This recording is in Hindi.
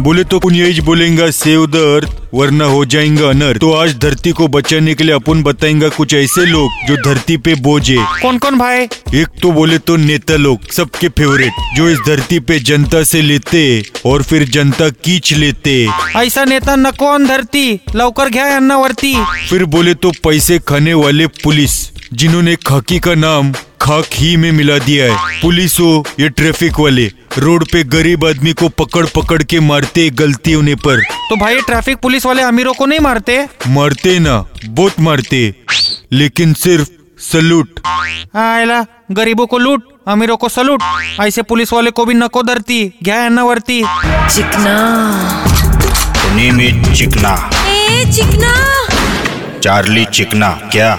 बोले तो यही बोलेंगे सेव द अर्थ वरना हो जाएगा अनर्थ. तो आज धरती को बचाने के लिए अपन बताएँगे कुछ ऐसे लोग जो धरती पे बोझे कौन कौन भाई? एक तो बोले तो नेता लोग सबके फेवरेट जो इस धरती पे जनता से लेते और फिर जनता कीच लेते. ऐसा नेता न कौन धरती? लवकर घ्या यांना वरती. फिर बोले तो पैसे खाने वाले पुलिस जिन्होंने खाकी का नाम खाक ही में मिला दिया है. पुलिस हो ये ट्रैफ़िक वाले रोड पे गरीब आदमी को पकड़ पकड़ के मारते गलती होने पर। तो भाई ट्रैफ़िक पुलिस वाले अमीरों को नहीं मारते? मारते ना बहुत मारते। लेकिन सिर्फ़ सलूट। आयला गरीबों को लूट अमीरों को सलूट। ऐसे पुलिस वाले को भी नको धरती घ्या यांना वरती। चिकना। इज़ चिकना। ए चिकना। चार्ली चिकना क्या?